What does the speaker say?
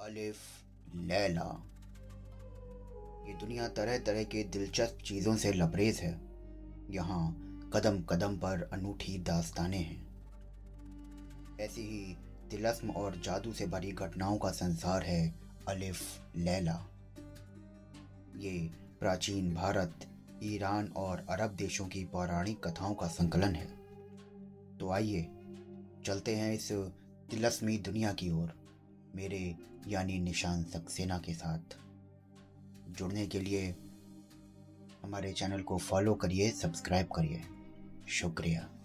अलिफ, लैला। ये दुनिया तरह तरह के दिलचस्प चीज़ों से लबरेज है। यहाँ कदम कदम पर अनूठी दास्तानें हैं। ऐसी ही तिलस्म और जादू से भरी घटनाओं का संसार है अलिफ, लैला। ये प्राचीन भारत, ईरान और अरब देशों की पौराणिक कथाओं का संकलन है। तो आइए, चलते हैं इस तिलस्मी दुनिया की ओर। मेरे यानी निशान सक्सेना के साथ। जुड़ने के लिए हमारे चैनल को फॉलो करिए, सब्सक्राइब करिए। शुक्रिया।